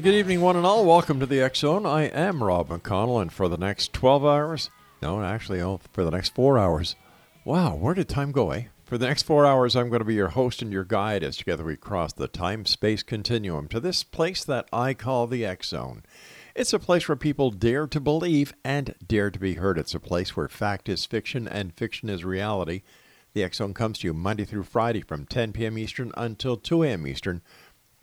Good evening, one and all. Welcome to the X Zone. I am Rob McConnell, and for the next 12 hours, no, actually, oh, for the next four hours. Wow, where did time go, eh? For the next four hours, I'm going to be your host and your guide as together we cross the time space continuum to this place that I call the X Zone. It's a place where people dare to believe and dare to be heard. It's a place where fact is fiction and fiction is reality. The X Zone comes to you Monday through Friday from 10 p.m. Eastern until 2 a.m. Eastern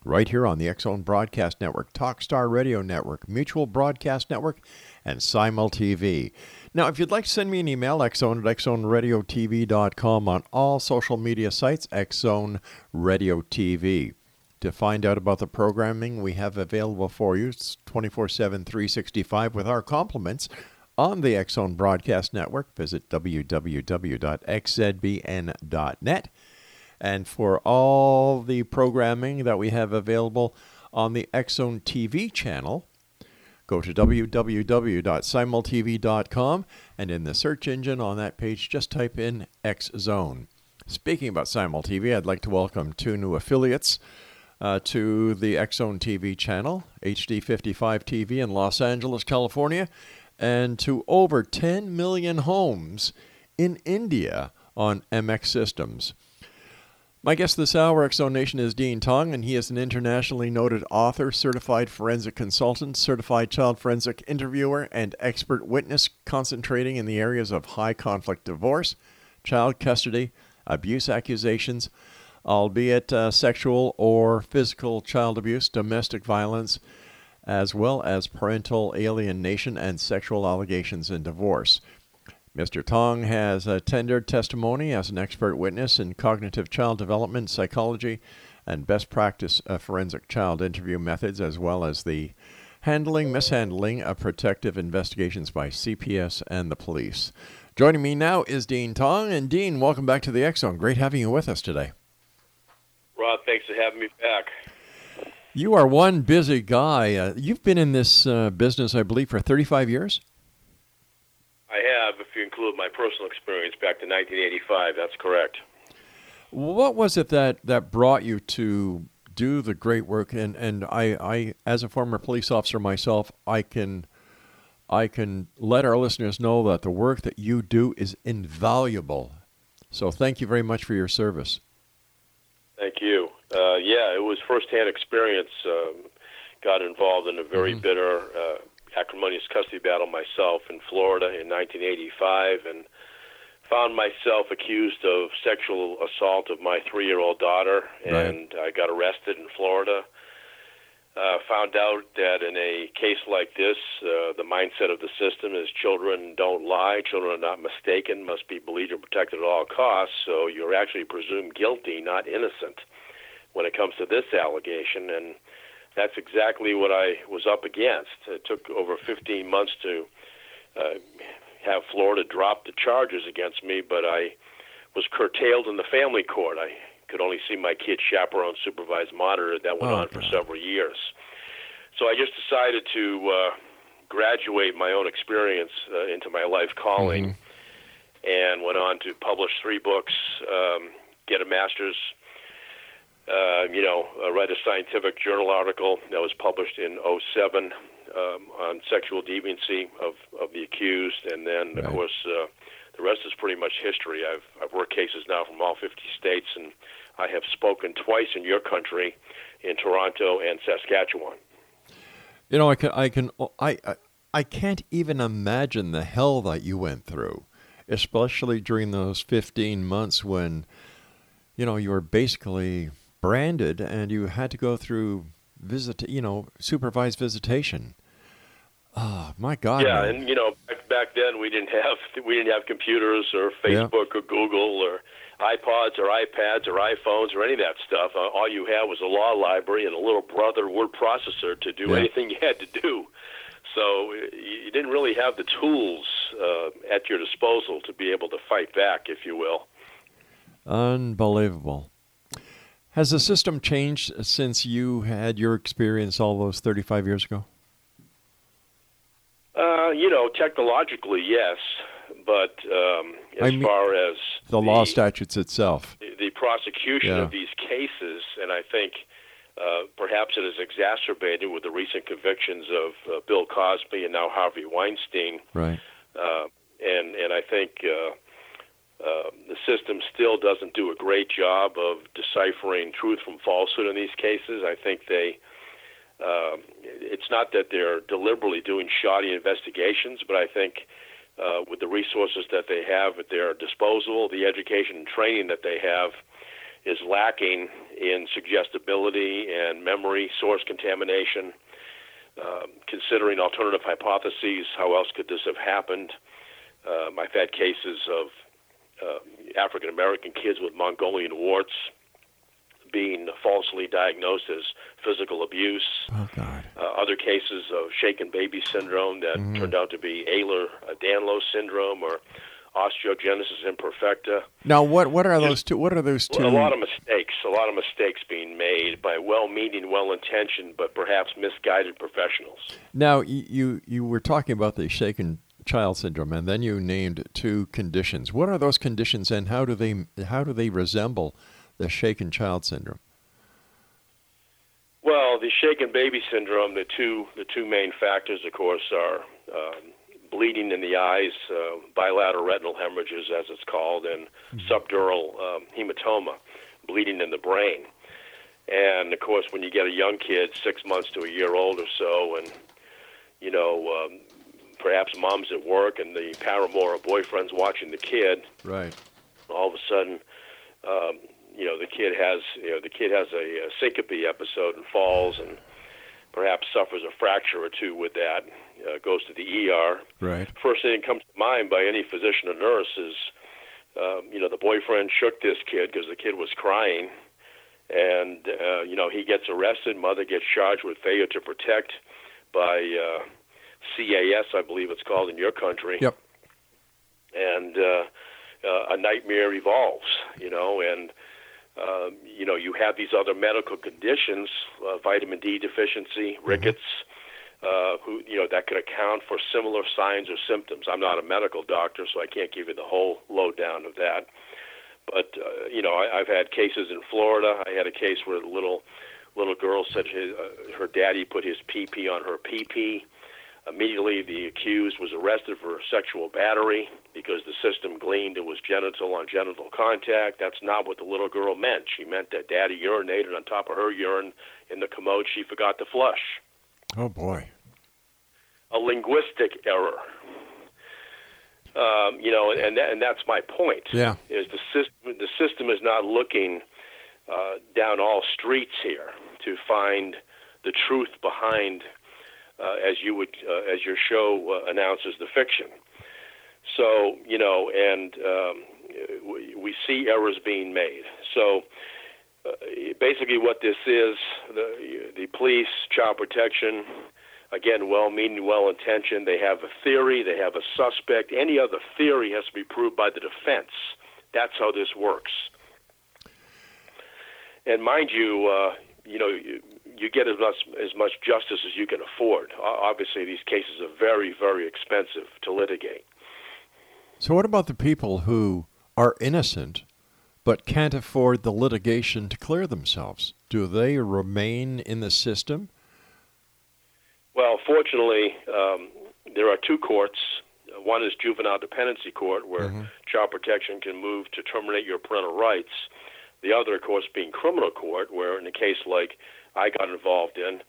right here on the X-Zone Broadcast Network, Talkstar Radio Network, Mutual Broadcast Network, and Simul TV. Now, if you'd like to send me an email, xzone at xzoneradiotv.com on all social media sites, X-Zone Radio TV. To find out about the programming we have available for you, it's 24-7, 365 with our compliments on the X-Zone Broadcast Network. Visit www.xzbn.net. And for all the programming that we have available on the X Zone TV channel, go to www.simultv.com and in the search engine on that page, just type in X Zone. Speaking about Simul TV, I'd like to welcome two new affiliates uh, to the X Zone TV channel, HD55 TV in Los Angeles, California, and to over 10 million homes in India on MX Systems. My guest this hour, X Zone Nation, is Dean Tong, and he is an internationally noted author, certified forensic consultant, certified child forensic interviewer, and expert witness concentrating in the areas of high conflict divorce, child custody, abuse accusations, albeit uh, sexual or physical child abuse, domestic violence, as well as parental alienation and sexual allegations in divorce. Mr. Tong has uh, tendered testimony as an expert witness in cognitive child development, psychology, and best practice uh, forensic child interview methods, as well as the handling, mishandling of protective investigations by CPS and the police. Joining me now is Dean Tong. And Dean, welcome back to the Zone. Great having you with us today. Rob, thanks for having me back. You are one busy guy. Uh, you've been in this uh, business, I believe, for 35 years. I have, if you include my personal experience back to 1985. That's correct. What was it that, that brought you to do the great work? And, and I, I, as a former police officer myself, I can, I can let our listeners know that the work that you do is invaluable. So thank you very much for your service. Thank you. Uh, yeah, it was firsthand experience. Um, got involved in a very bitter, uh, acrimonious custody battle myself in Florida in 1985, and found myself accused of sexual assault of my three-year-old daughter, Right. and I got arrested in Florida. Uh, found out that in a case like this, uh, the mindset of the system is children don't lie, children are not mistaken, must be believed and protected at all costs. So you're actually presumed guilty, not innocent, when it comes to this allegation. And that's exactly what I was up against. It took over 15 months to uh, have Florida drop the charges against me, but I was curtailed in the family court. I could only see my kids chaperone, supervised, monitored. That went Oh, on for God. several years. So I just decided to uh, graduate my own experience uh, into my life calling, and went on to publish three books, um, get a master's. Uh, you know, uh, write a scientific journal article that was published in 07 um, on sexual deviancy of, of the accused, and then Right. of course uh, the rest is pretty much history. I've I've worked cases now from all 50 states, and I have spoken twice in your country, in Toronto and Saskatchewan. You know, I can, I can, I, I, I can't even imagine the hell that you went through, especially during those 15 months when, you know, you were basically branded and you had to go through visit, you know, supervised visitation. Oh my God! yeah, man. and you know back, back then we didn't have we didn't have computers or Yeah. Facebook or Google or iPods or iPads or iPhones or any of that stuff. Uh, all you had was a law library and a little brother word processor to do Yeah. anything you had to do. So uh, you you didn't really have the tools uh, at your disposal to be able to fight back, if you will. Unbelievable. Has the system changed since you had your experience all those 35 years ago? Uh, you know, technologically, yes, but um, as I mean- far as The law statutes itself. the, the prosecution Yeah. of these cases, and I think uh, perhaps it is exacerbated with the recent convictions of uh, Bill Cosby and now Harvey Weinstein. Right. Uh, and and I think uh, the system still doesn't do a great job of deciphering truth from falsehood in these cases. I think they. Um, it's not that they're deliberately doing shoddy investigations, but I think uh, with the resources that they have at their disposal, the education and training that they have is lacking in suggestibility and memory source contamination. Um, considering alternative hypotheses, how else could this have happened? Um, I've had cases of uh, African American kids with Mongolian warts being falsely diagnosed as physical abuse. Oh God. Uh, other cases of shaken baby syndrome that turned out to be Ehlers-Danlos syndrome or osteogenesis imperfecta. Now, what what are those two? What are those two? A lot of mistakes, a lot of mistakes being made by well-meaning, well-intentioned, but perhaps misguided professionals. Now, you you were talking about the shaken child syndrome, and then you named two conditions. What are those conditions, and how do they how do they resemble the shaken child syndrome? Well, the shaken baby syndrome, the two the two main factors, of course, are um, bleeding in the eyes, uh, bilateral retinal hemorrhages, as it's called, and subdural um, hematoma, bleeding in the brain. And of course, when you get a young kid, six months to a year old or so, and you know, um, perhaps mom's at work and the paramour or boyfriend's watching the kid, Right. all of a sudden, um, you know, the kid has, you know, the kid has a, a syncope episode and falls and perhaps suffers a fracture or two with that, uh, goes to the ER. Right. First thing that comes to mind by any physician or nurse is, um, you know, the boyfriend shook this kid because the kid was crying. And, uh, you know, he gets arrested. Mother gets charged with failure to protect by uh, CAS, I believe it's called in your country Yep. and uh, uh, a nightmare evolves, you know, and um, you know you have these other medical conditions, uh, vitamin D deficiency, rickets, uh, who you know that could account for similar signs or symptoms. I'm not a medical doctor, so I can't give you the whole lowdown of that. But uh, you know, I, I've had cases in Florida. I had a case where the little little girl said his, uh, her daddy put his pee pee on her pee pee. Immediately, the accused was arrested for sexual battery because the system gleaned it was genital on genital contact. That's not what the little girl meant. She meant that daddy urinated on top of her urine in the commode she forgot to flush. Oh boy. A linguistic error. Um, you know, and that, and that's my point. Yeah. Is the system the system is not looking uh, down all streets here to find the truth behind, uh, as you would uh, as your show uh, announces the fiction. So you know, and um, we, we see errors being made. So uh, basically, what this is, the the police, child protection, again, well-meaning, well-intentioned. They have a theory. They have a suspect. Any other theory has to be proved by the defense. That's how this works. And mind you, uh, you know, you- get as much as much justice as you can afford. Obviously, these cases are very, very expensive to litigate. So, what about the people who are innocent but can't afford the litigation to clear themselves? Do they remain in the system? Well, fortunately, um, there are two courts. One is juvenile dependency court, where child protection can move to terminate your parental rights. The other, of course, being criminal court, where in a case like I got involved in,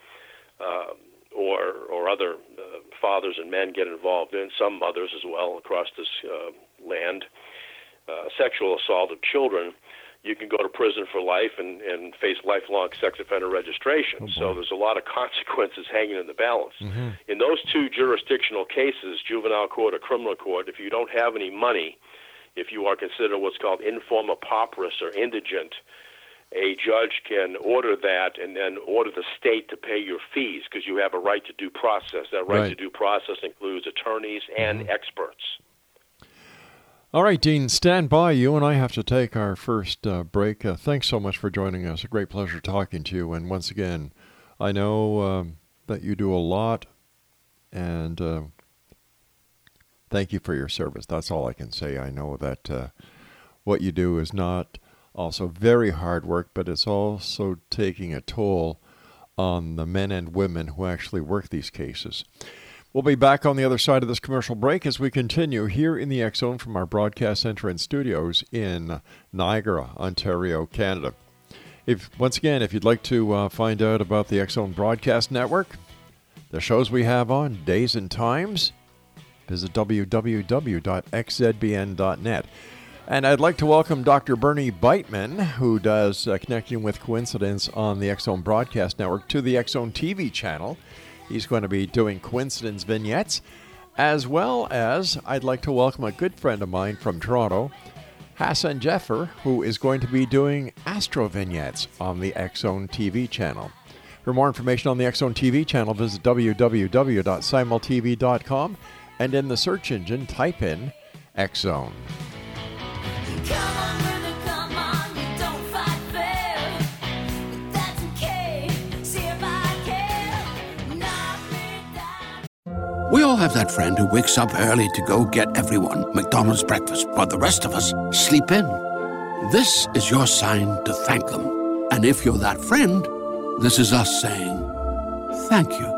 uh, or or other uh, fathers and men get involved in, some mothers as well across this uh, land, uh, sexual assault of children, you can go to prison for life and, and face lifelong sex offender registration. so there's a lot of consequences hanging in the balance. In those two jurisdictional cases, juvenile court or criminal court, if you don't have any money, if you are considered what's called in forma pauperis or indigent, a judge can order that and then order the state to pay your fees because you have a right to due process. That right, Right. to due process includes attorneys and experts. All right, Dean, stand by. You and I have to take our first uh, break. Uh, thanks so much for joining us. A great pleasure talking to you. And once again, I know um, that you do a lot, and uh, thank you for your service. That's all I can say. I know that uh, what you do is not also very hard work, but it's also taking a toll on the men and women who actually work these cases. We'll be back on the other side of this commercial break as we continue here in the X Zone from our broadcast center and studios in Niagara, Ontario, Canada. If once again, if you'd like to uh, find out about the X Zone Broadcast Network, the shows we have on, days and times, visit www.xzbn.net. And I'd like to welcome Dr. Bernie Beitman, who does uh, Connecting with Coincidence on the Zone Broadcast Network, to the Zone TV channel. He's going to be doing coincidence vignettes, as well as I'd like to welcome a good friend of mine from Toronto, Hassan Jeffer, who is going to be doing astro vignettes on the Zone TV channel. For more information on the Zone TV channel, visit www.simultv.com and in the search engine, type in X We all have that friend who wakes up early to go get everyone McDonald's breakfast, while the rest of us sleep in. This is your sign to thank them. And if you're that friend, this is us saying thank you.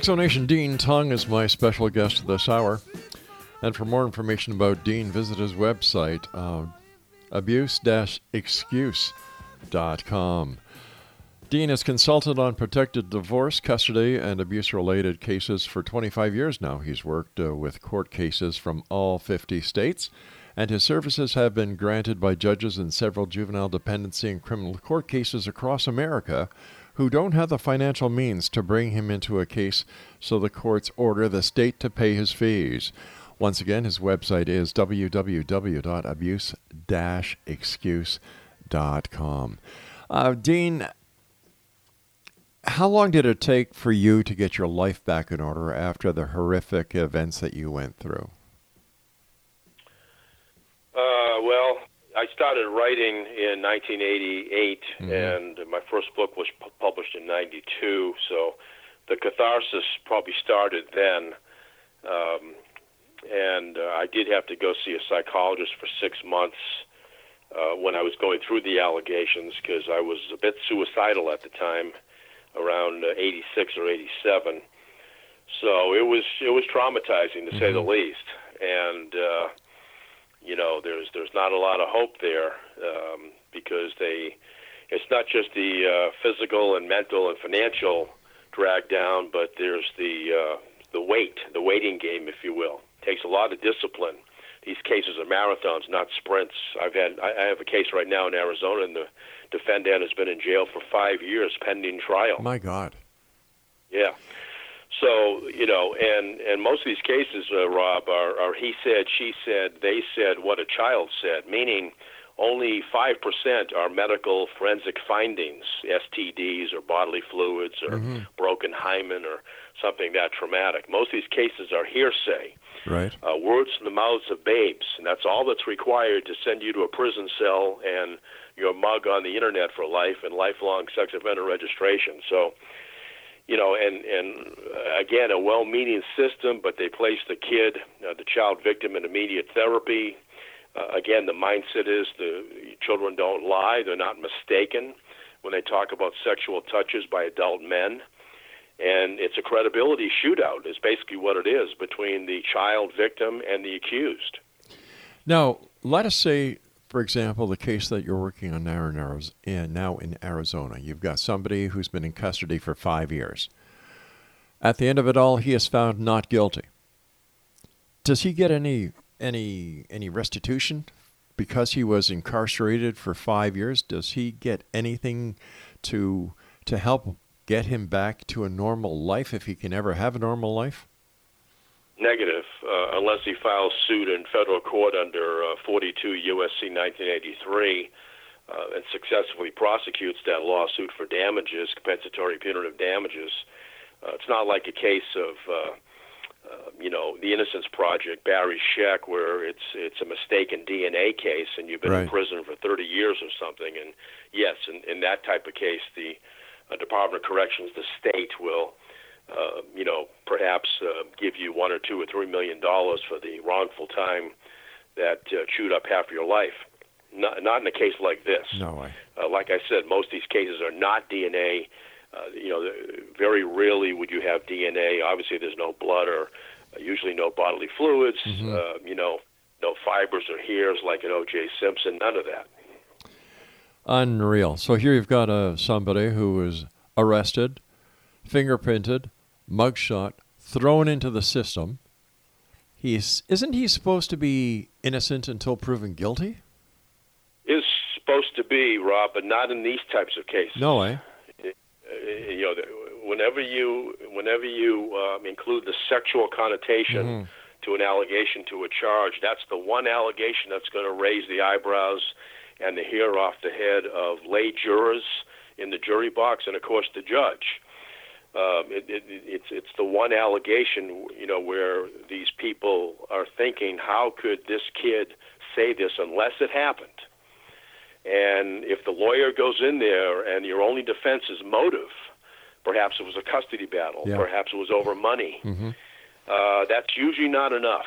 X Zone Nation Dean Tong is my special guest this hour. And for more information about Dean, visit his website, uh, abuse-excuse.com. Dean has consulted on protected divorce, custody, and abuse related cases for 25 years now. He's worked uh, with court cases from all 50 states, and his services have been granted by judges in several juvenile dependency and criminal court cases across America who don't have the financial means to bring him into a case, so the courts order the state to pay his fees. Once again, his website is www.abuse-excuse.com. Uh, Dean, How long did it take for you to get your life back in order after the horrific events that you went through? Uh, well, I started writing in 1988, Mhm. and my first book was pu- published in '92. So the catharsis probably started then. Um, and uh, I did have to go see a psychologist for six months uh, when I was going through the allegations because I was a bit suicidal at the time, around uh, '86 or '87. So it was it was traumatizing to say the least, and. Uh, you know there's there's not a lot of hope there um, because they it's not just the uh, physical and mental and financial drag down, but there's the uh, the weight, the waiting game, if you will. takes a lot of discipline. These cases are marathons, not sprints. I've had I I have a case right now in Arizona, and the defendant has been in jail for five years pending trial. My God. Yeah. So you know, and and most of these cases, uh, Rob, are, are he said, she said, they said, what a child said. Meaning, only five percent are medical forensic findings, STDs or bodily fluids or broken hymen or something that traumatic. Most of these cases are hearsay, Right. uh, words from the mouths of babes, and that's all that's required to send you to a prison cell and your mug on the internet for life and lifelong sex offender registration. So you know, and and uh, again, a well-meaning system, but they place the kid, uh, the child victim, in immediate therapy. Uh, again, the mindset is the children don't lie; they're not mistaken when they talk about sexual touches by adult men. And it's a credibility shootout. Is basically what it is between the child victim and the accused. Now, let us say, for example, the case that you're working on now in, now in Arizona. You've got somebody who's been in custody for five years. At the end of it all, he is found not guilty. Does he get any any any restitution because he was incarcerated for five years? Does he get anything to to help get him back to a normal life if he can ever have a normal life? Negative, uh, unless he files suit in federal court under uh, 42 USC 1983 uh, and successfully prosecutes that lawsuit for damages, compensatory punitive damages. Uh, it's not like a case of, uh, uh, you know, the Innocence Project, Barry Scheck, where it's it's a mistaken DNA case and you've been in prison for 30 years or something. And yes, in, in that type of case, the uh, Department of Corrections, the state will uh, you know, perhaps uh, give you one or two or three million dollars for the wrongful time that uh, chewed up half your life. Not, not in a case like this. No way. Uh, like I said, most of these cases are not DNA. Uh, you know, very rarely would you have DNA. Obviously, there's no blood or uh, usually no bodily fluids. Uh, you know, no fibers or hairs like an O.J. Simpson. None of that. Unreal. So here you've got uh, somebody who was arrested, fingerprinted, mugshot, thrown into the system. He's isn't he supposed to be innocent until proven guilty? Is supposed to be Rob, but not in these types of cases. No way. uh, you know, whenever you whenever you um, include the sexual connotation to an allegation to a charge, that's the one allegation that's going to raise the eyebrows and the hair off the head of lay jurors in the jury box, and of course the judge. Um, it, it, it's it's the one allegation, you know, where these people are thinking, how could this kid say this unless it happened? And if the lawyer goes in there and your only defense is motive, perhaps it was a custody battle, Yeah. perhaps it was over money, Mm-hmm. uh, that's usually not enough.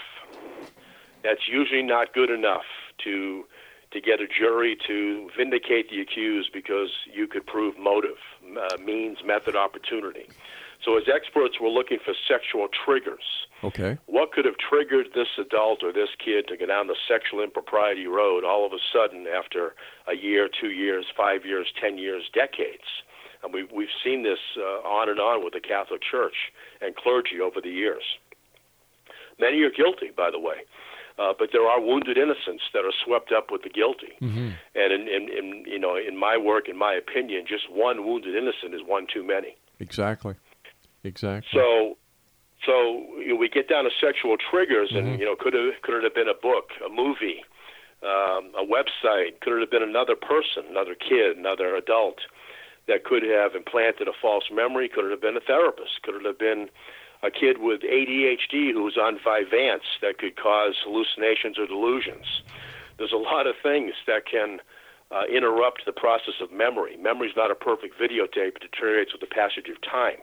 That's usually not good enough to to get a jury to vindicate the accused because you could prove motive, uh, means, method, opportunity. So as experts, we're looking for sexual triggers. Okay. What could have triggered this adult or this kid to go down the sexual impropriety road all of a sudden after a year, two years, five years, ten years, decades? And we've, we've seen this uh, on and on with the Catholic Church and clergy over the years. Many are guilty, by the way, uh, but there are wounded innocents that are swept up with the guilty. And in, in, in, you know, in my work, in my opinion, just one wounded innocent is one too many. Exactly. Exactly. So, so you know, we get down to sexual triggers, and you know, could have could it have been a book, a movie, um, a website? Could it have been another person, another kid, another adult that could have implanted a false memory. Could it have been a therapist? Could it have been a kid with ADHD who's on Vyvanse that could cause hallucinations or delusions? There's a lot of things that can uh, interrupt the process of memory. Memory's not a perfect videotape; it deteriorates with the passage of time.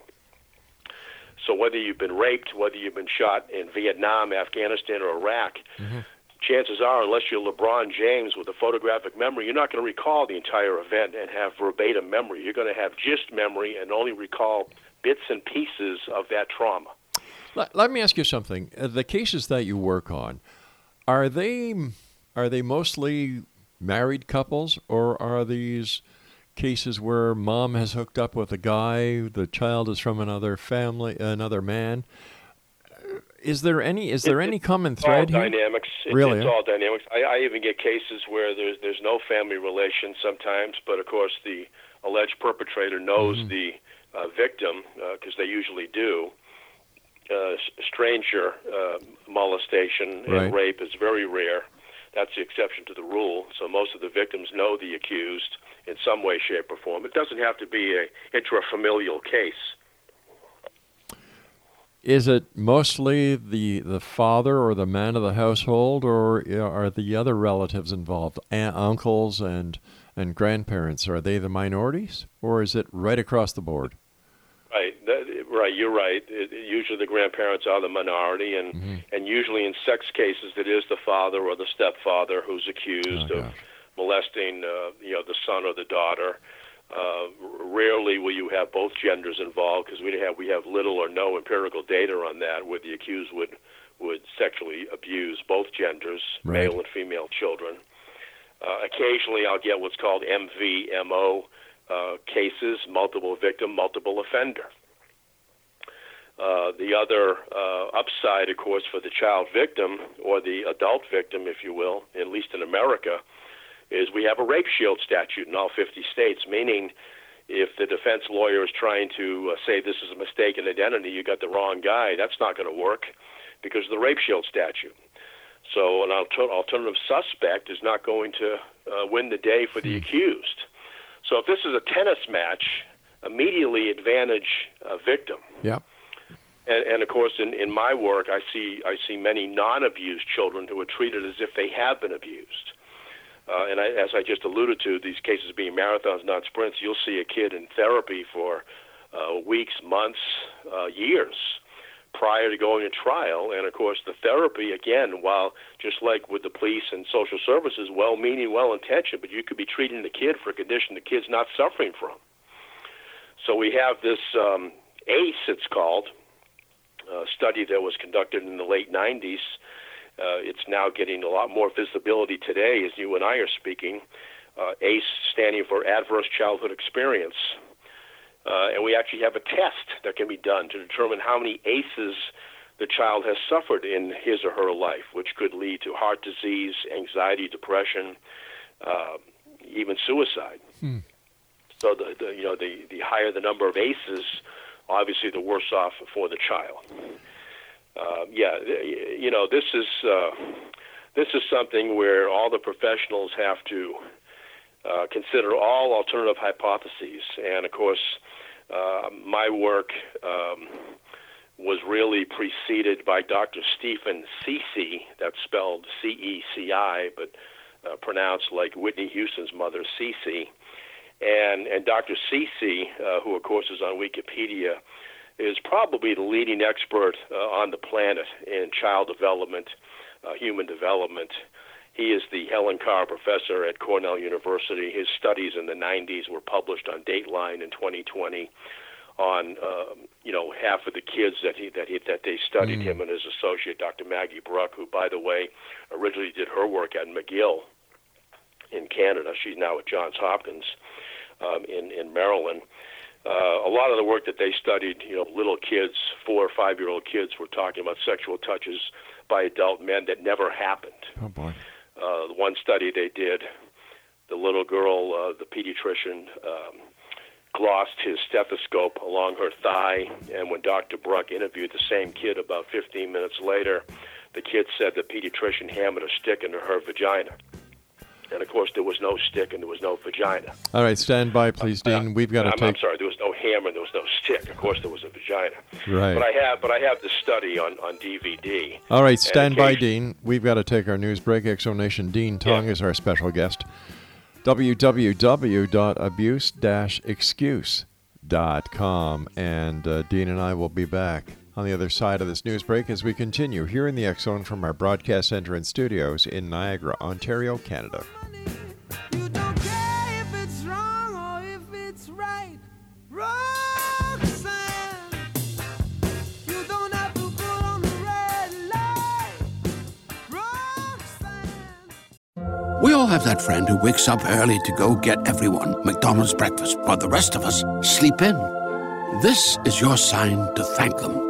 So whether you've been raped, whether you've been shot in Vietnam, Afghanistan, or Iraq, chances are, unless you're LeBron James with a photographic memory, you're not going to recall the entire event and have verbatim memory. You're going to have gist memory and only recall bits and pieces of that trauma. Let, let me ask you something. Uh, the cases that you work on, are they are they mostly married couples, or are these cases where mom has hooked up with a guy, the child is from another family, another man? Is there any is there It- any common It's all thread here? dynamics. It's, Really, it's all dynamics. I, I even get cases where there's there's no family relation sometimes, but of course the alleged perpetrator knows Mm-hmm. the uh, victim because they usually do. Uh, stranger uh, molestation Right. and rape is very rare. That's the exception to the rule. So most of the victims know the accused in some way, shape, or form. It doesn't have to be a intrafamilial case. Is it mostly the the father or the man of the household, or are the other relatives involved, Aunt, uncles and and grandparents? Are they the minorities, or is it right across the board? Right, that, right. You're right. It, usually the grandparents are the minority, and Mm-hmm. and usually in sex cases, it is the father or the stepfather who's accused Oh, of molesting, uh, you know, the son or the daughter. Uh, rarely will you have both genders involved because we have we have little or no empirical data on that, where the accused would would sexually abuse both genders, Right. male and female children. Uh, occasionally, I'll get what's called MVMO uh, cases, multiple victim, multiple offender. Uh, the other uh, upside, of course, for the child victim or the adult victim, if you will, at least in America, is we have a rape shield statute in all 50 states, meaning if the defense lawyer is trying to uh, say this is a mistaken identity, you got the wrong guy, that's not going to work because of the rape shield statute. So an alter- alternative suspect is not going to uh, win the day for the accused. So if this is a tennis match, immediately advantage a victim. Yep. And, and of course, in, in my work, I see I see many non-abused children who are treated as if they have been abused. Uh, and I, as I just alluded to, these cases being marathons, not sprints, you'll see a kid in therapy for uh, weeks, months, uh, years prior to going to trial. And of course, the therapy, again, while just like with the police and social services, well meaning, well intentioned, but you could be treating the kid for a condition the kid's not suffering from. So we have this um, ACE, it's called, uh, study that was conducted in the late 90s. Uh, it's now getting a lot more visibility today as you and I are speaking. Uh, ACE standing for Adverse Childhood Experience. Uh, and we actually have a test that can be done to determine how many ACEs the child has suffered in his or her life, which could lead to heart disease, anxiety, depression, uh, even suicide. So the, the you know the the higher the number of ACEs, obviously the worse off for the child. Uh, yeah, you know this is uh, this is something where all the professionals have to uh, consider all alternative hypotheses, and of course, uh, my work um, was really preceded by Dr. Stephen Ceci, that's spelled C-E-C-I, but uh, pronounced like Whitney Houston's mother, Cissy. And, and Dr. Ceci, uh, who of course is on Wikipedia, is probably the leading expert uh, on the planet in child development, uh, human development. He is the Helen Carr Professor at Cornell University. His studies in the 90s were published on Dateline in 2020 on um, you know half of the kids that he that he that they studied him and his associate Dr. Maggie Bruck, who by the way originally did her work at McGill in Canada. She's now at Johns Hopkins um, in in Maryland. Uh, a lot of the work that they studied, you know, little kids, four or five year old kids, were talking about sexual touches by adult men that never happened. Oh boy. Uh, the one study they did, the little girl, uh, the pediatrician, um, glossed his stethoscope along her thigh, and when Dr. Bruck interviewed the same kid about 15 minutes later, the kid said the pediatrician hammered a stick into her vagina. And of course there was no stick and there was no vagina. All right, stand by, please, Dean. We've got to I'm, take. I'm sorry, there was no hammer and there was no stick. Of course there was a vagina. Right. But I have, but I have the study on on DVD. All right, stand by, Dean. We've got to take our news break. X Zone Nation Dean Tong Yeah. is our special guest. www.abuse-excuse.com. And uh, Dean and I will be back on the other side of this news break as we continue here in the X Zone from our broadcast center and studios in Niagara, Ontario, Canada. You don't care if it's wrong or if it's right. Roxanne, you don't have to put on the red light. Roxanne. We all have that friend who wakes up early to go get everyone McDonald's breakfast while the rest of us sleep in. This is your sign to thank them.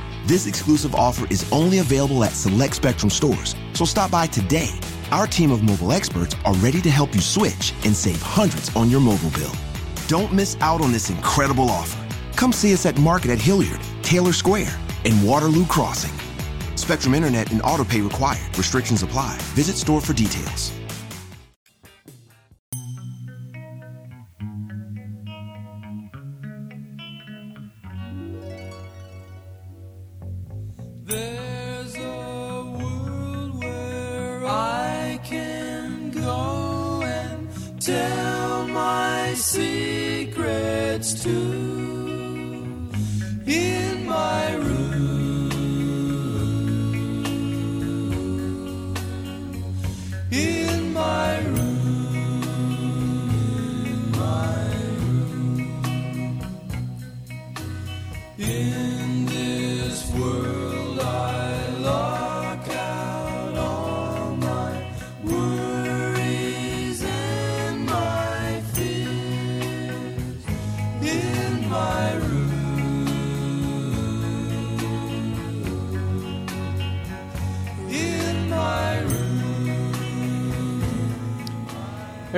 This exclusive offer is only available at select Spectrum stores, so stop by today. Our team of mobile experts are ready to help you switch and save hundreds on your mobile bill. Don't miss out on this incredible offer. Come see us at Market at Hilliard, Taylor Square, and Waterloo Crossing. Spectrum Internet and autopay required. Restrictions apply. Visit store for details.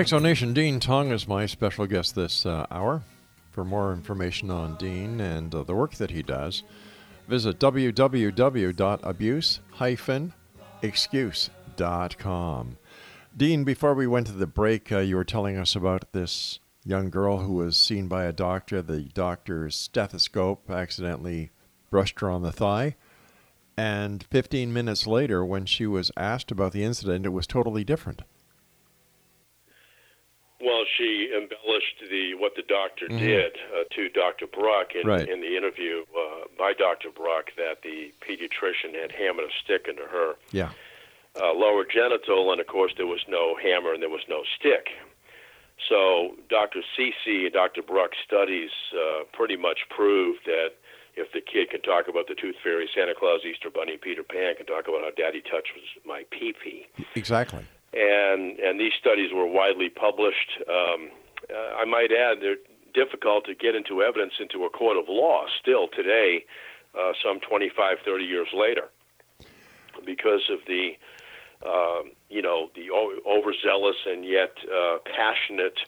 X Zone Nation Dean Tong is my special guest this uh, hour. For more information on Dean and uh, the work that he does, visit www.abuse-excuse.com. Dean, before we went to the break, uh, you were telling us about this young girl who was seen by a doctor. The doctor's stethoscope accidentally brushed her on the thigh. And 15 minutes later, when she was asked about the incident, it was totally different. She embellished the what the doctor did uh, to Dr. Bruck in, Mm-hmm. Right. in the interview uh, by Dr. Bruck that the pediatrician had hammered a stick into her Yeah. uh, lower genital, and of course there was no hammer and there was no stick. So Dr. Ceci and Dr. Bruck's studies uh, pretty much proved that if the kid can talk about the Tooth Fairy, Santa Claus, Easter Bunny, Peter Pan can talk about how Daddy touched my pee-pee Exactly. And and these studies were widely published. Um, uh, I might add they're difficult to get into evidence into a court of law still today, uh, some 25, 30 years later, because of the um, you know the o- overzealous and yet uh, passionate.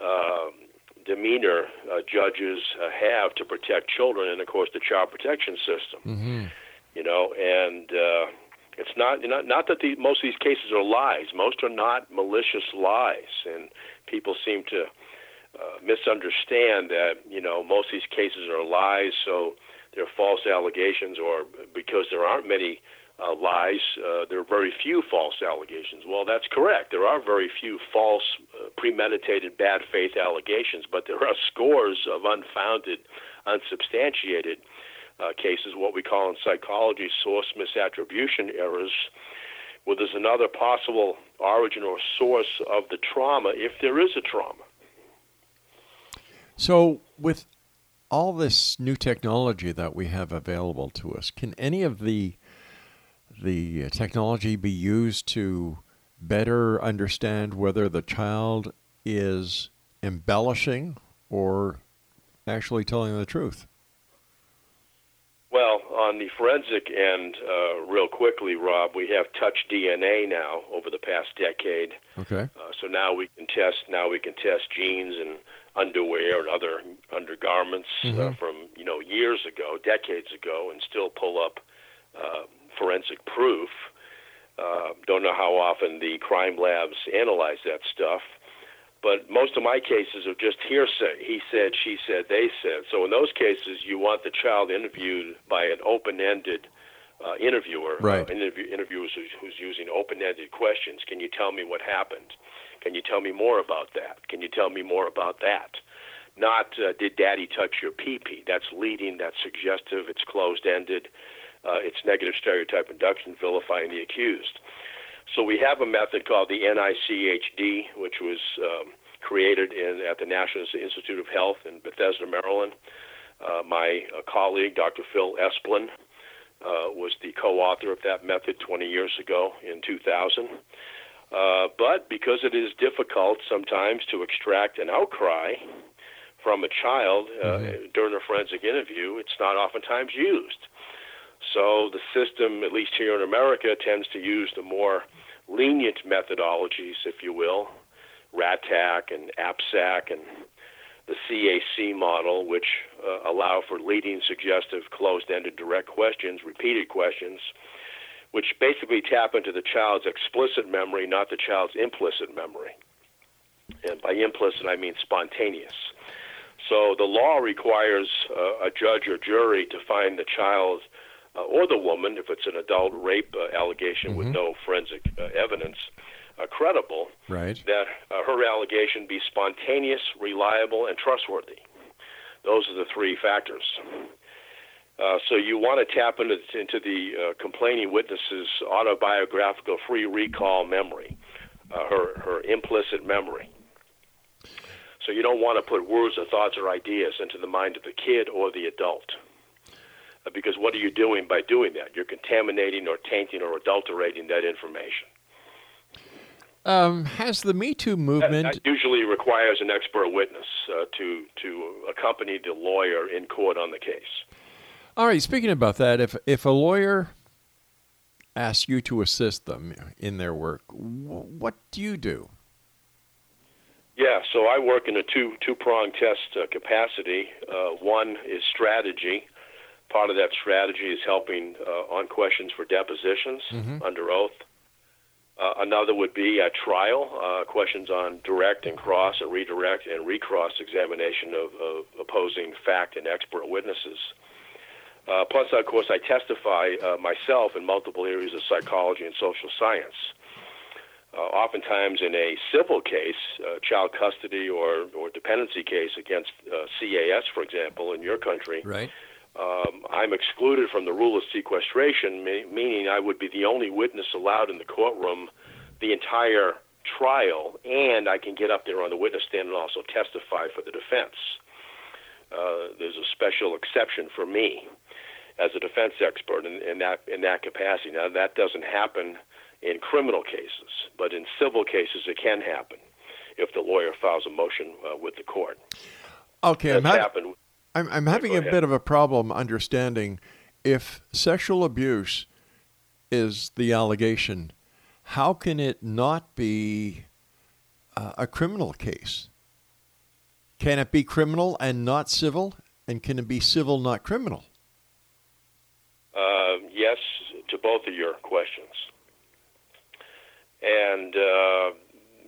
um demeanor uh, judges uh, have to protect children, and of course the child protection system you know and uh it's not not not that the most of these cases are lies. Most are not malicious lies. And people seem to uh, misunderstand that you know most of these cases are lies. So they're false allegations or because there aren't many uh, lies uh, there are very few false allegations. Well that's correct. There are very few false uh, premeditated bad faith allegations but there are scores of unfounded unsubstantiated uh, cases, what we call in psychology source misattribution errors, where there's another possible origin or source of the trauma if there is a trauma. So, with all this new technology that we have available to us, can any of the the technology be used to better understand whether the child is embellishing or actually telling the truth? Well, on the forensic end, uh, real quickly, Rob, we have touch DNA now over the past decade. Okay. Uh, so now we can test. Now we can test jeans and underwear and other undergarments uh, from you know years ago, decades ago, and still pull up uh, forensic proof. Uh, don't know how often the crime labs analyze that stuff, but most of my cases are just hearsay. He said, she said, they said. So in those cases, you want the child interviewed by an open-ended uh, interviewer, Right. uh, interview, interviewers who's, who's using open-ended questions. Can you tell me what happened? Can you tell me more about that? Can you tell me more about that? Not uh, did Daddy touch your pee-pee? That's leading. That's suggestive. It's closed-ended. Uh, it's negative stereotype induction, vilifying the accused. So we have a method called the NICHD, which was um, created in, at the National Institute of Health in Bethesda, Maryland. Uh, my uh, colleague, Dr. Phil Esplin, uh, was the co-author of that method 20 years ago in 2000. Uh, but because it is difficult sometimes to extract an outcry from a child uh, during a forensic interview, it's not oftentimes used. So the system, at least here in America, tends to use the more lenient methodologies, if you will, RATAC and APSAC and the CAC model, which uh, allow for leading, suggestive, closed-ended, direct questions, repeated questions, which basically tap into the child's explicit memory, not the child's implicit memory. And by implicit, I mean spontaneous. So the law requires uh, a judge or jury to find the child uh, or the woman, if it's an adult rape uh, allegation with no forensic uh, evidence, uh, credible, Right. that uh, her allegation be spontaneous, reliable, and trustworthy. Those are the three factors. Uh, so you want to tap into, into the uh, complaining witness's autobiographical free recall memory, uh, her, her implicit memory. So you don't want to put words or thoughts or ideas into the mind of the kid or the adult. Because what are you doing by doing that? You're contaminating or tainting or adulterating that information. Um, has the Me Too movement that usually requires an expert witness uh, to to accompany the lawyer in court on the case. All right, speaking about that, if if a lawyer asks you to assist them in their work, what do you do? Yeah, so I work in a two two prong test uh, capacity. Uh, one is strategy. Part of that strategy is helping uh, on questions for depositions under oath. Uh, another would be a trial, uh, questions on direct and cross and redirect and recross examination of, of opposing fact and expert witnesses. Uh, plus, of course, I testify uh, myself in multiple areas of psychology and social science. Uh, oftentimes, in a civil case, uh, child custody or, or dependency case against uh, CAS, for example, in your country, Right. Um, I'm excluded from the rule of sequestration, me- meaning I would be the only witness allowed in the courtroom the entire trial, and I can get up there on the witness stand and also testify for the defense. Uh, there's a special exception for me as a defense expert in, in that in that capacity. Now that doesn't happen in criminal cases, but in civil cases it can happen if the lawyer files a motion uh, with the court. Okay, I'm, That's happened. I'm, I'm having a bit of a problem understanding if sexual abuse is the allegation, how can it not be uh, a criminal case? Can it be criminal and not civil? And can it be civil, not criminal? Uh, yes to both of your questions. And, uh,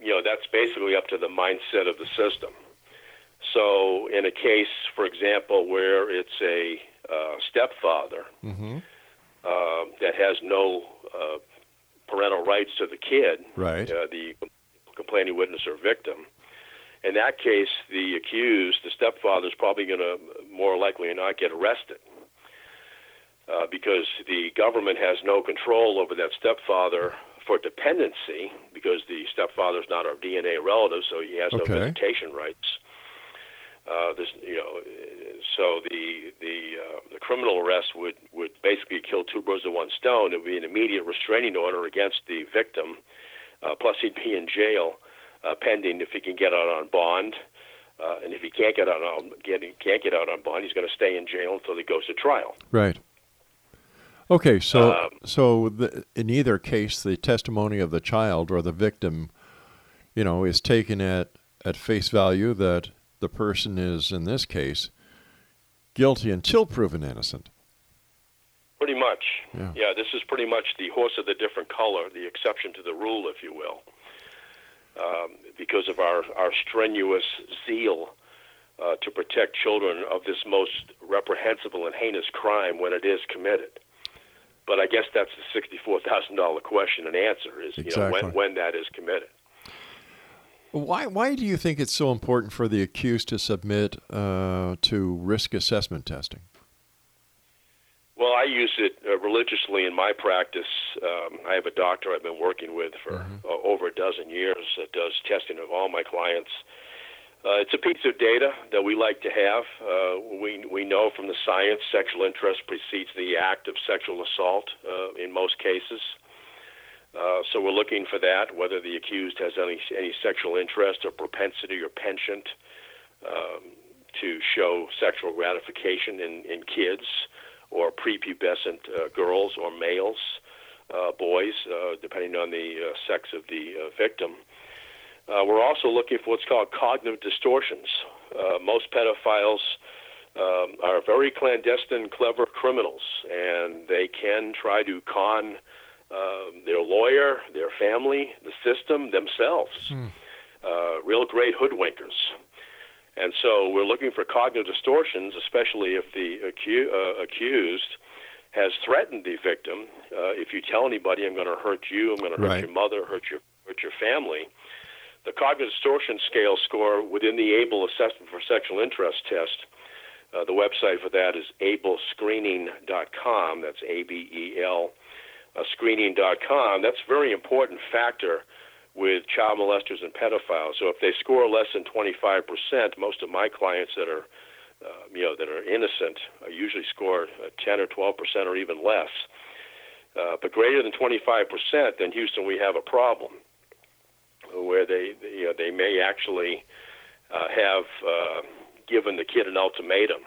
you know, that's basically up to the mindset of the system. So, in a case, for example, where it's a uh, stepfather uh, that has no uh, parental rights to the kid, Right. uh, the complaining witness or victim, in that case, the accused, the stepfather, is probably going to more likely not get arrested uh, because the government has no control over that stepfather for dependency because the stepfather is not our DNA relative, so he has no visitation rights. Uh, this, you know, so the the uh, the criminal arrest would would basically kill two birds with one stone. It would be an immediate restraining order against the victim Uh, plus, he'd be in jail uh, pending if he can get out on bond. Uh, and if he can't get out on get, can't get out on bond, he's going to stay in jail until he goes to trial. Right. Okay, so Um, so the, in either case, the testimony of the child or the victim, you know, is taken at at face value that the person is in this case guilty until proven innocent. Pretty much. Yeah. this is pretty much the horse of the different color, the exception to the rule, if you will, um, because of our, our strenuous zeal uh, to protect children of this most reprehensible and heinous crime when it is committed. But I guess that's the sixty-four thousand dollar question and answer is you know Exactly. when when that is committed. Why why do you think it's so important for the accused to submit uh, to risk assessment testing? Well, I use it uh, religiously in my practice. Um, I have a doctor I've been working with for uh, over a dozen years that does testing of all my clients. Uh, it's a piece of data that we like to have. Uh, we we know from the science sexual interest precedes the act of sexual assault uh, in most cases. Uh, so we're looking for that, whether the accused has any any sexual interest or propensity or penchant um, to show sexual gratification in, in kids or prepubescent uh, girls or males, uh, boys, uh, depending on the uh, sex of the victim. We're also looking for what's called cognitive distortions. Most pedophiles um, are very clandestine, clever criminals, and they can try to con um, their lawyer, their family, the system, themselves. Uh, real great hoodwinkers. And so we're looking for cognitive distortions, especially if the acu- uh, accused has threatened the victim. Uh, if you tell anybody, I'm going to hurt you, I'm going to hurt Right. your mother, hurt your hurt your family. The cognitive distortion scale score within the Abel Assessment for Sexual Interest test. Uh, the website for that is abelscreening.com. That's A B E L uh, screening.com. That's a very important factor with child molesters and pedophiles. So if they score less than 25%, most of my clients that are, uh, you know, that are innocent uh, usually score uh, 10 or 12% or even less. Uh, but greater than 25%, then Houston, we have a problem where they, you know, they may actually uh, have uh, given the kid an ultimatum.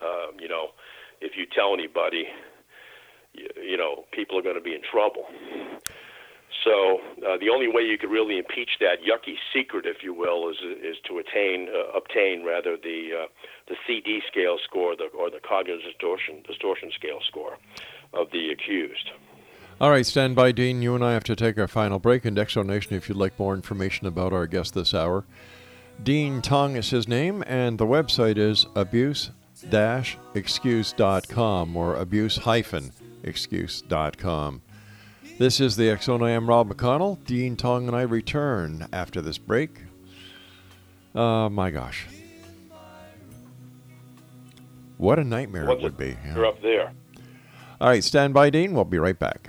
Uh, you know, if you tell anybody, you, know, people are going to be in trouble. So uh, the only way you could really impeach that yucky secret, if you will, is is to attain uh, obtain rather the uh, the CD scale score, the, or the cognitive distortion distortion scale score of the accused. All right, stand by, Dean. You and I have to take our final break. And Nation, if you'd like more information about our guest this hour, Dean Tong is his name, and the website is abuse-excuse.com or abuse-excuse.com. This is the X Zone. I am Rob McConnell. Dean Tong and I return after this break. Uh, my gosh. What a nightmare What's it would be. yeah. You're up there. All right, stand by, Dean. We'll be right back.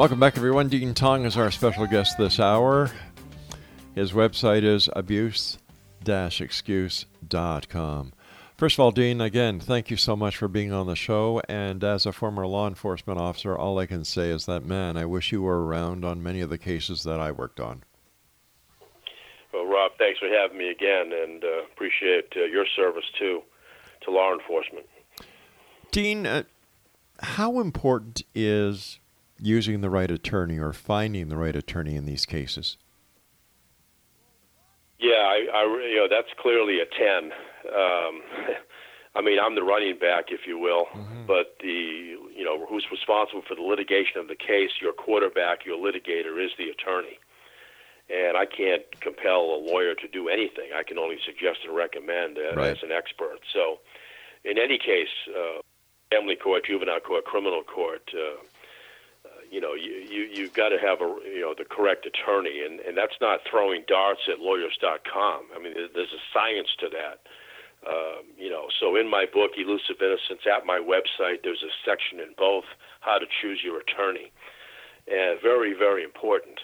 Welcome back, everyone. Dean Tong is our special guest this hour. His website is abuse-excuse.com. First of all, Dean, again, thank you so much for being on the show. And as a former law enforcement officer, all I can say is that, man, I wish you were around on many of the cases that I worked on. Well, Rob, thanks for having me again, and uh, appreciate uh, your service too to law enforcement. Dean, uh, how important is using the right attorney or finding the right attorney in these cases? Yeah, I, I you know that's clearly a ten. Um, I mean, I'm the running back, if you will, but the you know who's responsible for the litigation of the case, your quarterback, your litigator, is the attorney. And I can't compel a lawyer to do anything. I can only suggest and recommend uh, Right. as an expert. So, in any case, uh, family court, juvenile court, criminal court, uh, you know, you, you you've got to have a you know the correct attorney, and and that's not throwing darts at lawyers.com. I mean, there's a science to that. Um, you know, so in my book, Elusive Innocence, at my website, there's a section in both how to choose your attorney, and very very important.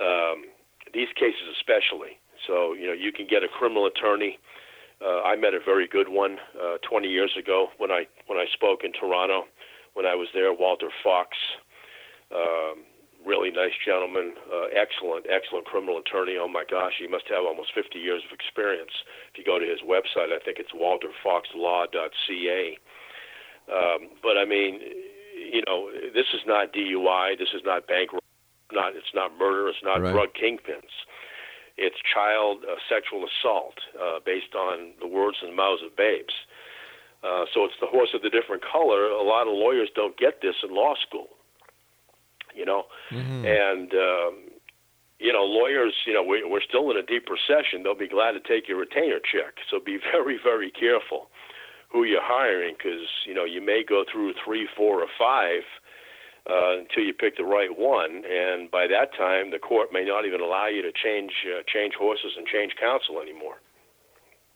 Um, these cases especially. So you know, you can get a criminal attorney. Uh, I met a very good one uh, 20 years ago when I when I spoke in Toronto. When I was there, Walter Fox, um, really nice gentleman, uh, excellent, excellent criminal attorney. Oh my gosh, he must have almost 50 years of experience. If you go to his website, I think it's walterfoxlaw.ca. Um, but I mean, you know, this is not DUI. This is not bank. Not it's not murder. It's not Right. drug kingpins. It's child uh, sexual assault uh, based on the words and mouths of babes. Uh, so it's the horse of the different color. A lot of lawyers don't get this in law school. You know, and um, you know lawyers. You know we, we're still in a deep recession. They'll be glad to take your retainer check. So be very very careful who you're hiring because you know you may go through three, four, or five uh, until you pick the right one, and by that time the court may not even allow you to change uh, change horses and change counsel anymore.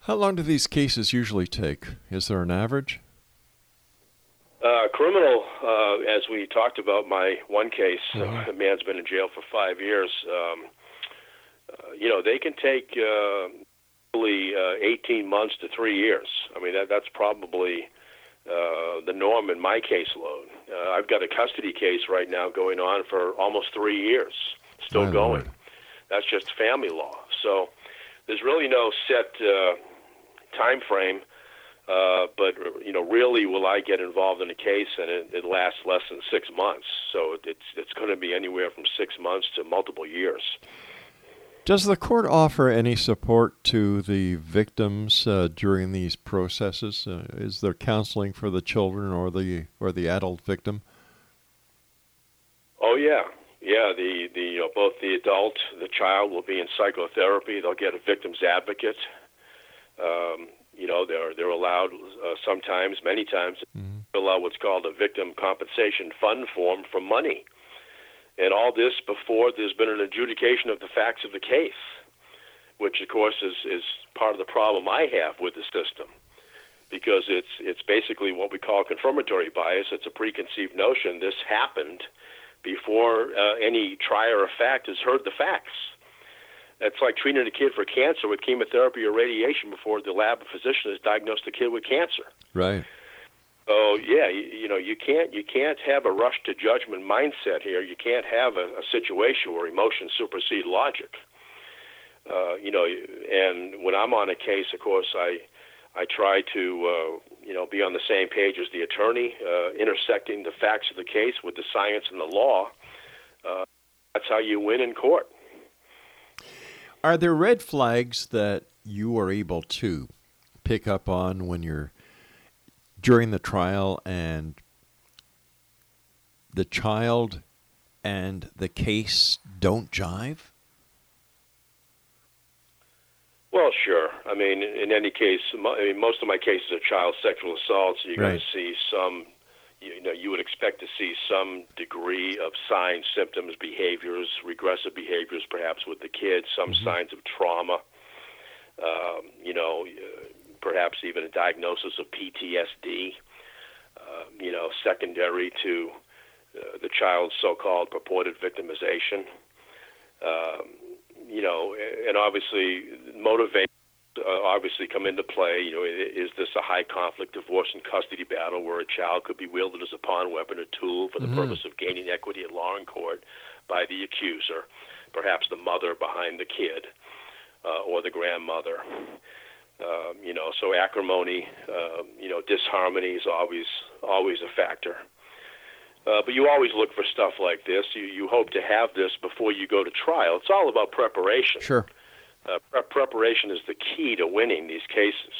How long do these cases usually take? Is there an average? Uh, criminal, uh, as we talked about, my one case, uh, a man's been in jail for five years. Um, uh, you know, they can take uh, probably uh, 18 months to three years. I mean, that, that's probably uh, the norm in my caseload. Uh, I've got a custody case right now going on for almost three years, still My going. Lord. That's just family law. So there's really no set uh, time frame. Uh, but you know, really, will I get involved in a case and it, it lasts less than six months? So it's it's going to be anywhere from six months to multiple years. Does the court offer any support to the victims uh, during these processes? Uh, is there counseling for the children or the or the adult victim? Oh yeah, yeah. The the you know, both the adult, the child will be in psychotherapy. They'll get a victim's advocate. Um, you know, they're they're allowed uh, sometimes, many times, to fill out what's called a victim compensation fund form for money, and all this before there's been an adjudication of the facts of the case, which of course is is part of the problem I have with the system. Because it's it's basically what we call confirmatory bias. It's a preconceived notion. This happened before uh, any trier of fact has heard the facts. It's like treating a kid for cancer with chemotherapy or radiation before the lab physician has diagnosed the kid with cancer. Right. So yeah, you, you know you can't you can't have a rush to judgment mindset here. You can't have a, a situation where emotions supersede logic. Uh, you know, and when I'm on a case, of course, I I try to uh, you know be on the same page as the attorney, uh, intersecting the facts of the case with the science and the law. Uh, that's how you win in court. Are there red flags that you are able to pick up on when you're during the trial and the child and the case don't jive? Well, sure. I mean, in any case, I mean, most of my cases are child sexual assaults. So you're going to see some, you know you would expect to see some degree of signs, symptoms, behaviors, regressive behaviors, perhaps with the kids, some signs of trauma. Um, you know, uh, perhaps even a diagnosis of PTSD. Uh, you know, secondary to uh, the child's so-called purported victimization. Um, you know, and obviously motivate uh, obviously come into play. You know, is this a high conflict divorce and custody battle where a child could be wielded as a pawn, weapon, or tool for the purpose of gaining equity at law and court by the accuser, perhaps the mother behind the kid uh, or the grandmother. Um, you know, so acrimony, um, you know, disharmony is always always a factor. Uh, but you always look for stuff like this. You you hope to have this before you go to trial. It's all about preparation. Sure. Uh, pre- preparation is the key to winning these cases.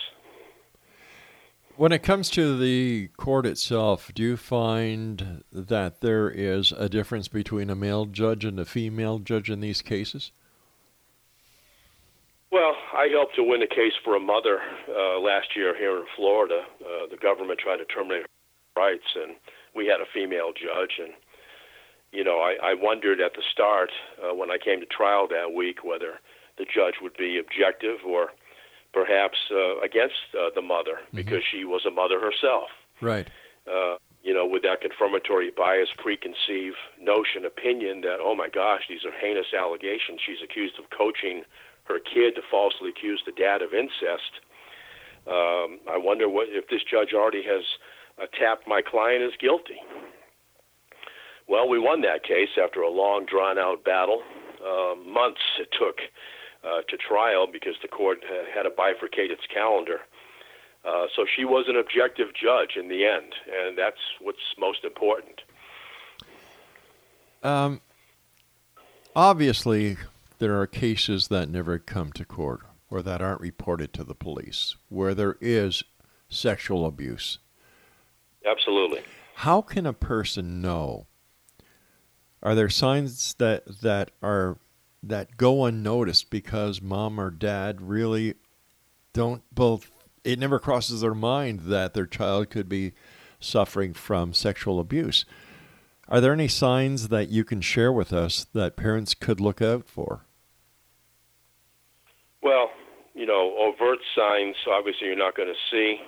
When it comes to the court itself, do you find that there is a difference between a male judge and a female judge in these cases? Well, I helped to win a case for a mother uh, last year here in Florida. Uh, the government tried to terminate her rights, and we had a female judge. And you know, I, I wondered at the start uh, when I came to trial that week whether the judge would be objective or perhaps uh, against uh, the mother because she was a mother herself. Right. Uh, you know, with that confirmatory bias, preconceived notion, opinion that, oh my gosh, these are heinous allegations. She's accused of coaching her kid to falsely accuse the dad of incest. Um, I wonder what if this judge already has uh, tapped my client as guilty. Well, we won that case after a long, drawn-out battle. Uh, months it took uh, to trial because the court had to bifurcate its calendar. Uh, so she was an objective judge in the end, and that's what's most important. Um, obviously, there are cases that never come to court or that aren't reported to the police where there is sexual abuse. Absolutely. How can a person know? Are there signs that that are that go unnoticed because mom or dad really don't both it never crosses their mind that their child could be suffering from sexual abuse. Are there any signs that you can share with us that parents could look out for? Well, you know, overt signs obviously you're not going to see.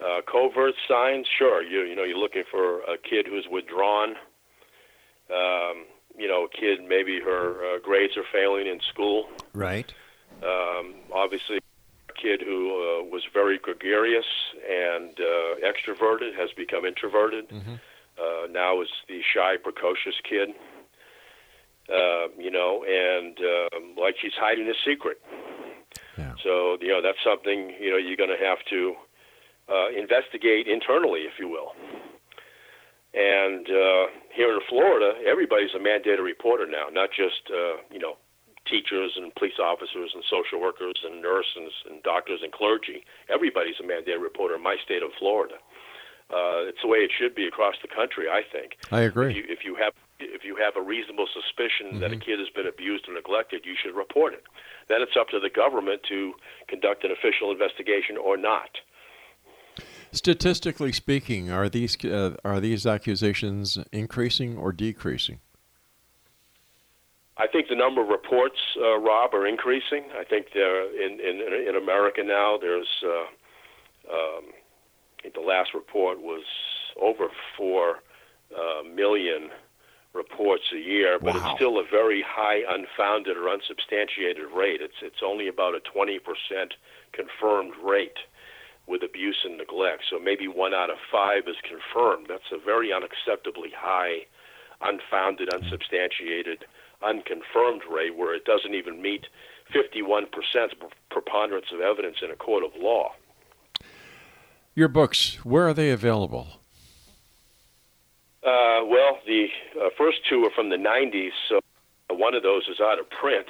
Uh, covert signs, sure. You you know you're looking for a kid who's withdrawn. Um, you know, a kid maybe her uh, grades are failing in school. Right. Um, obviously, a kid who uh, was very gregarious and uh, extroverted has become introverted. Uh, now is the shy, precocious kid. Uh, you know, and um, like she's hiding a secret. Yeah. So you know that's something you know you're going to have to uh, investigate internally, if you will. And uh, here in Florida, everybody's a mandated reporter now, not just uh, you know teachers and police officers and social workers and nurses and doctors and clergy. Everybody's a mandated reporter in my state of Florida. Uh, it's the way it should be across the country, I think. I agree. If you, if you have if you have a reasonable suspicion that a kid has been abused or neglected, you should report it. Then it's up to the government to conduct an official investigation or not. Statistically speaking, are these uh, are these accusations increasing or decreasing? I think the number of reports, uh, Rob, are increasing. I think there in in in America now. There's uh, um, I think the last report was over four uh, million reports a year, but Wow. it's still a very high unfounded or unsubstantiated rate. It's it's only about a 20% confirmed rate with abuse and neglect. So maybe one out of five is confirmed. That's a very unacceptably high, unfounded, unsubstantiated, unconfirmed rate where it doesn't even meet 51% preponderance of evidence in a court of law. Your books, where are they available? Uh, well, the uh, first two are from the 90s, so one of those is out of print.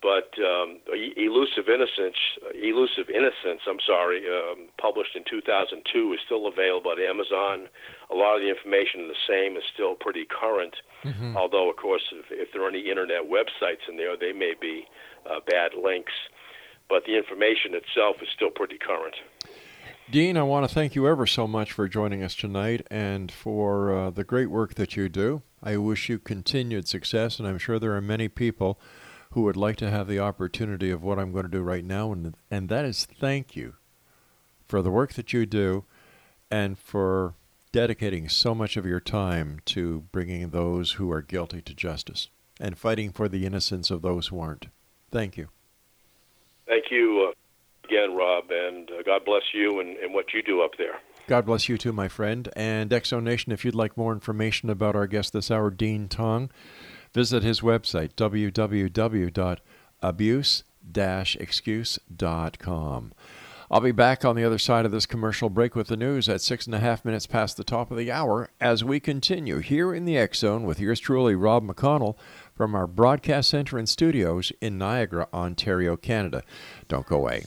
But um, Elusive Innocence, Elusive Innocence, I'm sorry, um, published in 2002, is still available at Amazon. A lot of the information is the same, is still pretty current. Although, of course, if, if there are any internet websites in there, they may be uh, bad links. But the information itself is still pretty current. Dean, I want to thank you ever so much for joining us tonight and for uh, the great work that you do. I wish you continued success, and I'm sure there are many people who would like to have the opportunity of what I'm going to do right now, and, and that is thank you for the work that you do and for dedicating so much of your time to bringing those who are guilty to justice and fighting for the innocence of those who aren't. Thank you. Thank you uh, again, Rob, and uh, God bless you and, and what you do up there. God bless you too, my friend. And X Zone Nation, if you'd like more information about our guest this hour, Dean Tong, visit his website, www.abuse-excuse.com. I'll be back on the other side of this commercial break with the news at six and a half minutes past the top of the hour as we continue here in the X Zone with yours truly, Rob McConnell, from our broadcast center and studios in Niagara, Ontario, Canada. Don't go away.